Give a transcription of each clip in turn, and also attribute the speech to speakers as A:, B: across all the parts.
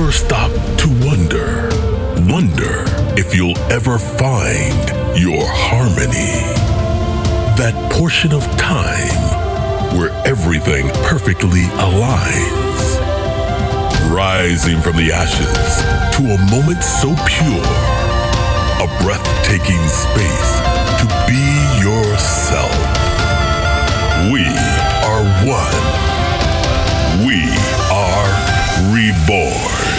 A: ever stop to wonder, wonder if you'll ever find your harmony? That portion of time where everything perfectly aligns. Rising from the ashes to a moment so pure, a breathtaking space to be yourself. We are one. We are reborn.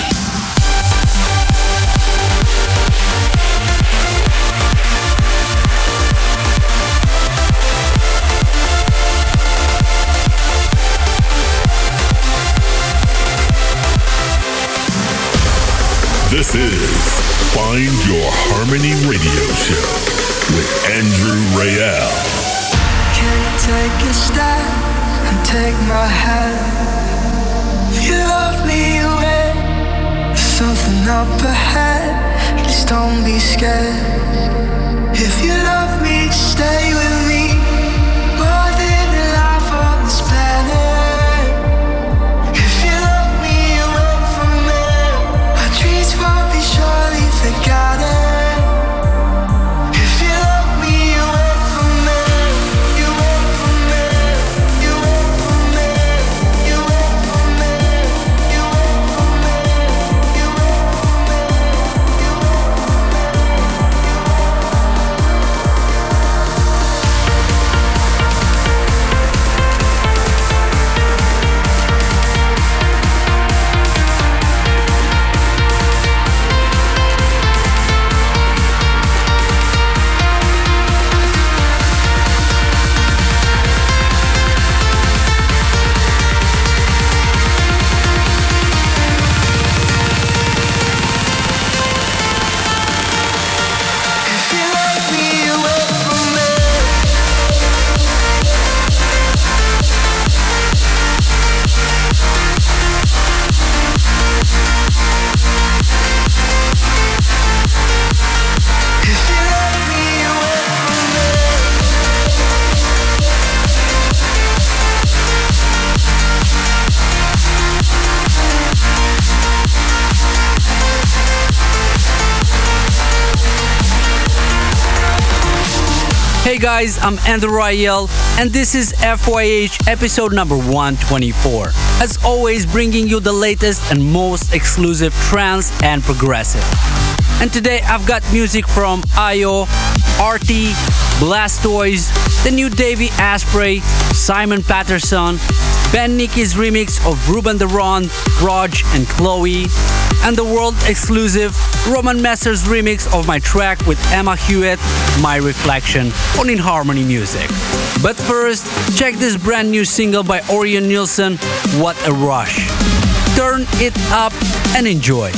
A: This is Find Your Harmony Radio Show with Andrew Rayel.
B: Can you take a step and take my hand? If you love me away, something up ahead. Please don't be scared. If you love me, stay with me. se
C: cade. Guys, I'm Andrew Rayel, and this is FYH episode number 124. As always, bringing you the latest and most exclusive trance and progressive. And today I've got music from Io, RT, Blastoyz, the new Davey Asprey, Simon Patterson, Ben Nicky's remix of Ruben de Ronde, Raj, and Chloe, and the world exclusive Roman Messer's remix of my track with Emma Hewitt, My Reflection, on In Harmony Music. But first, check this brand new single by Orjan Nilsen, What a Rush. Turn it up and enjoy.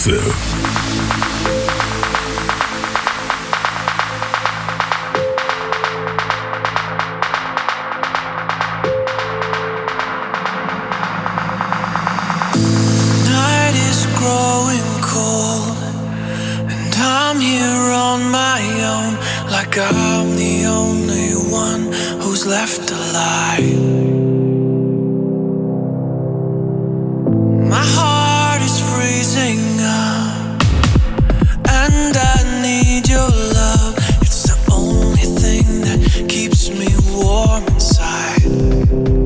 A: Exclusive.
D: warm inside.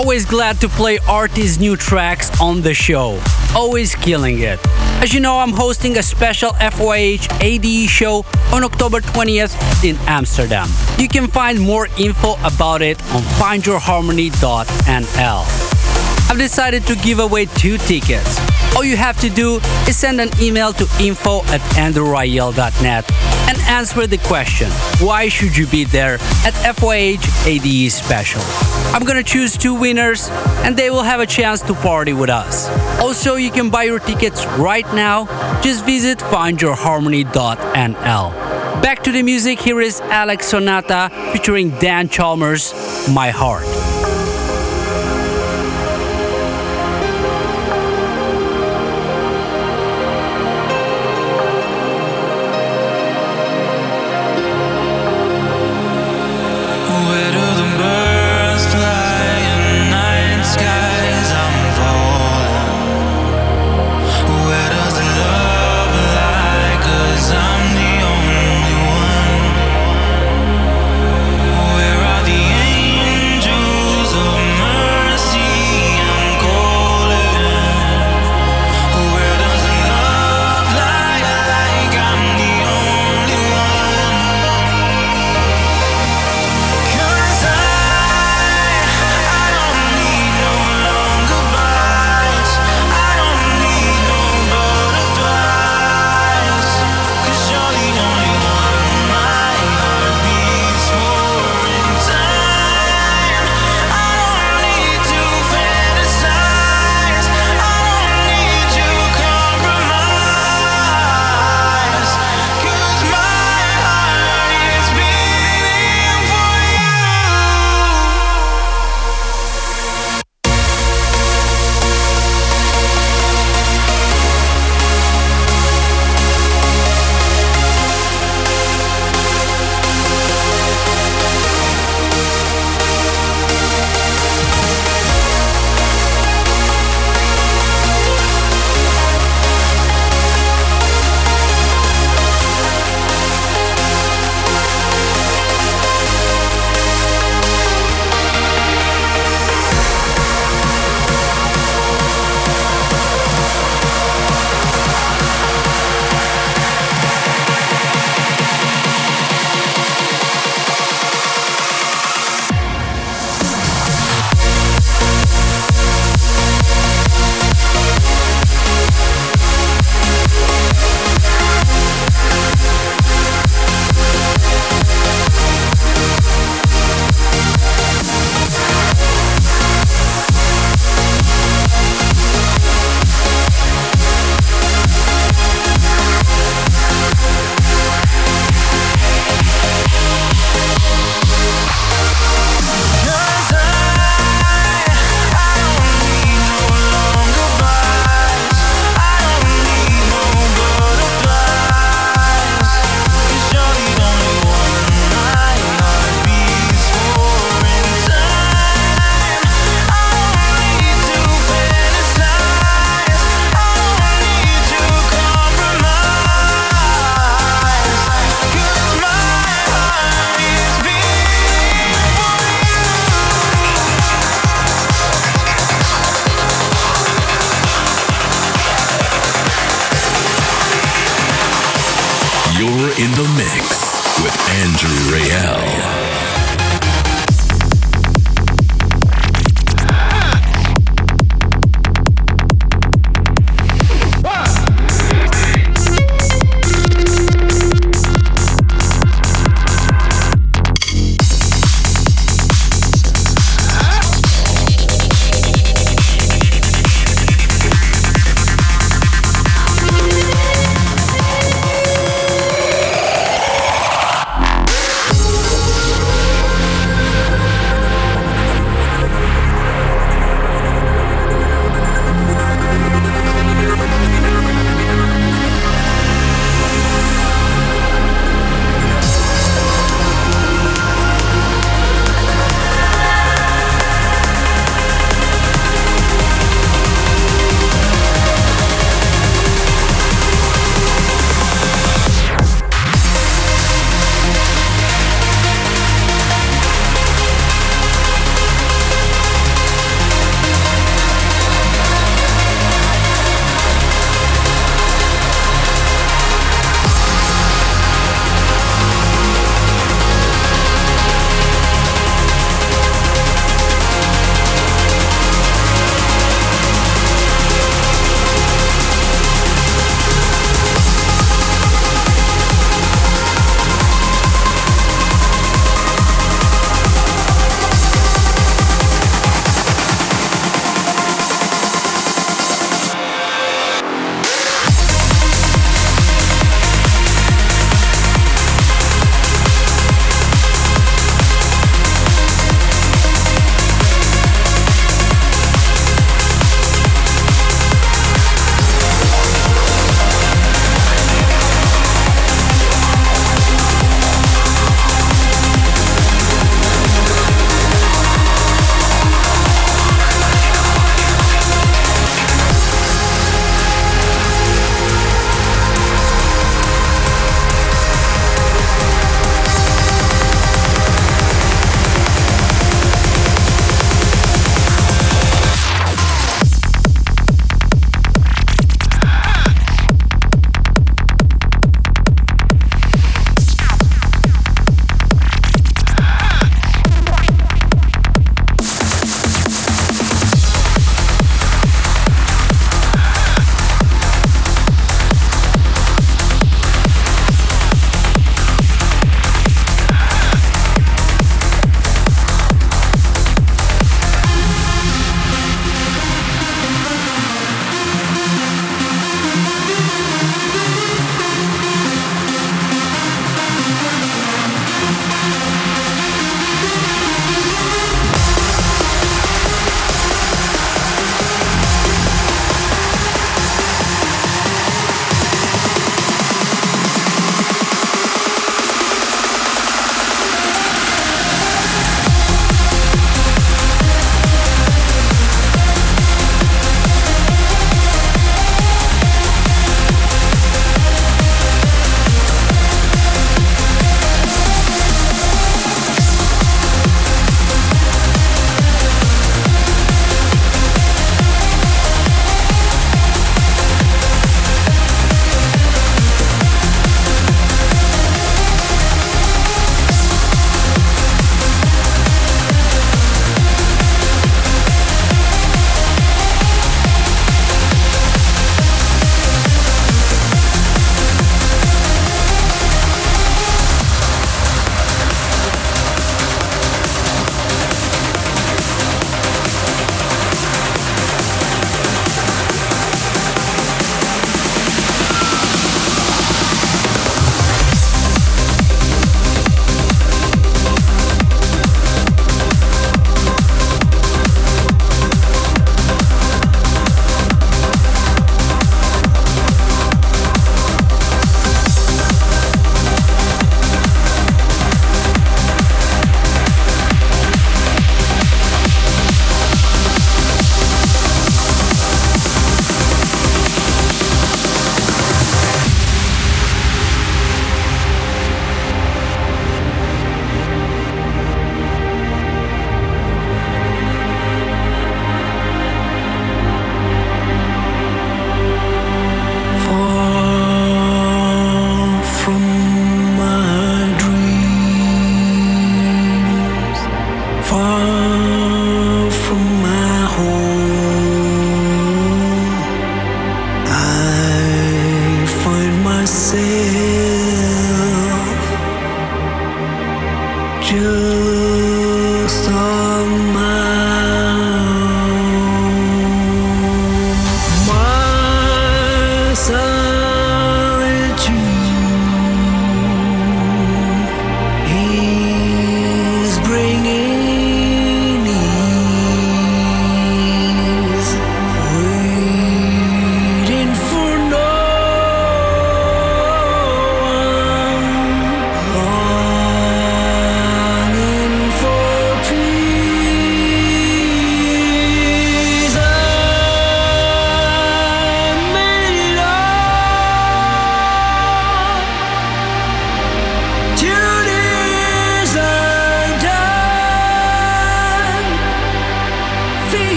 C: Always glad to play artists' new tracks on the show. Always killing it. As you know, I'm hosting a special FYH ADE show on October 20th in Amsterdam. You can find more info about it on findyourharmony.nl. I've decided to give away two tickets.
D: All you have to do is send an email to info at andrewrayel.net and answer the question why should you be there at FYH ADE Special? I'm gonna choose two winners and they will have a chance to party with us. Also, you can buy your tickets right now. Just visit findyourharmony.nl. Back to the music, here is Alex Sonata featuring Dan Chalmers, My Heart.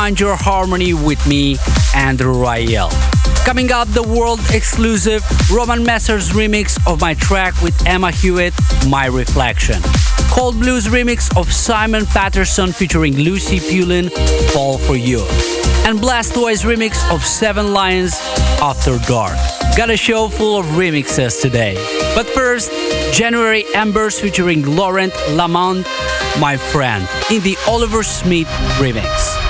C: Find Your Harmony with me, Andrew Rayel. Coming up, the world exclusive Roman Messers remix of my track with Emma Hewitt, My Reflection. Cold Blue's remix of Simon Patterson featuring Lucy Pullin, Fall for You. And Blastoyz remix of Seven Lions, After Dark. Got a show full of remixes today. But first, January Embers featuring Lauren L'aimant, My Friend, in the Oliver Smith remix.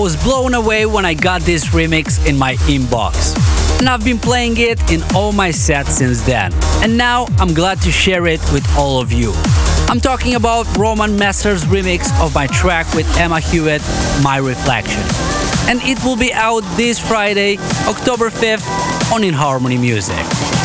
E: Was blown away when I got this remix in my inbox. And I've been playing it in all my sets since then. And now I'm glad to share it with all of you. I'm talking about Roman Messer's remix of my track with Emma Hewitt, My Reflection. And it will be out this Friday, October 5th on In Harmony Music.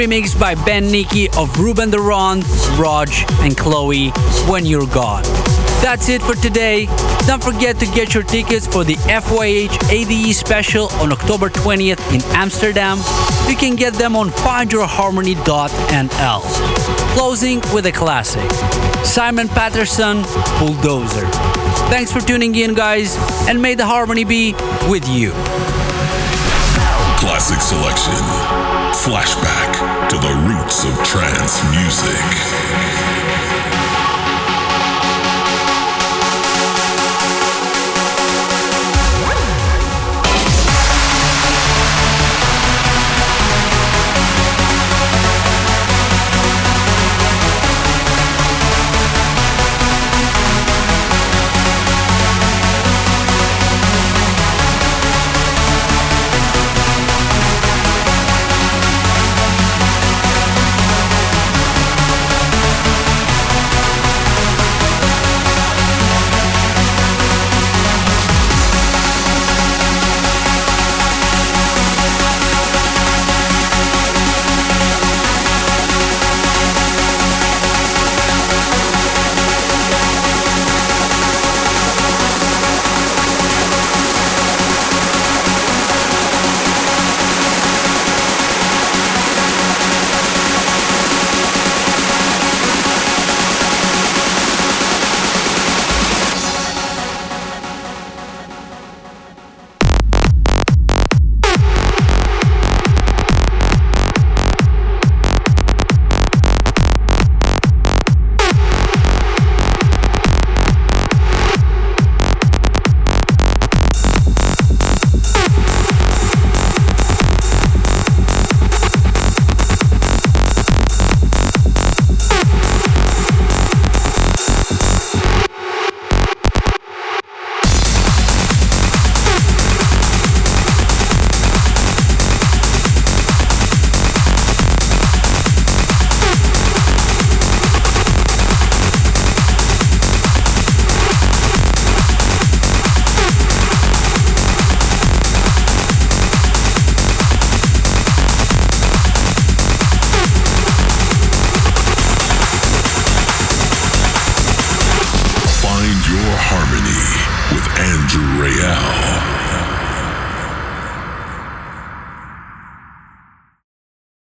C: Remix by Ben Nicky of Ruben Ronde, Rodg, and Chloe, When You're Gone. That's it for today. Don't forget to get your tickets for the FYH ADE special on October 20th in Amsterdam. You can get them on findyourharmony.nl. Closing with a classic Simon Patterson, Bulldozer. Thanks for tuning in, guys, and may the harmony be with you.
A: Classic selection. Flashback to the roots of trance music.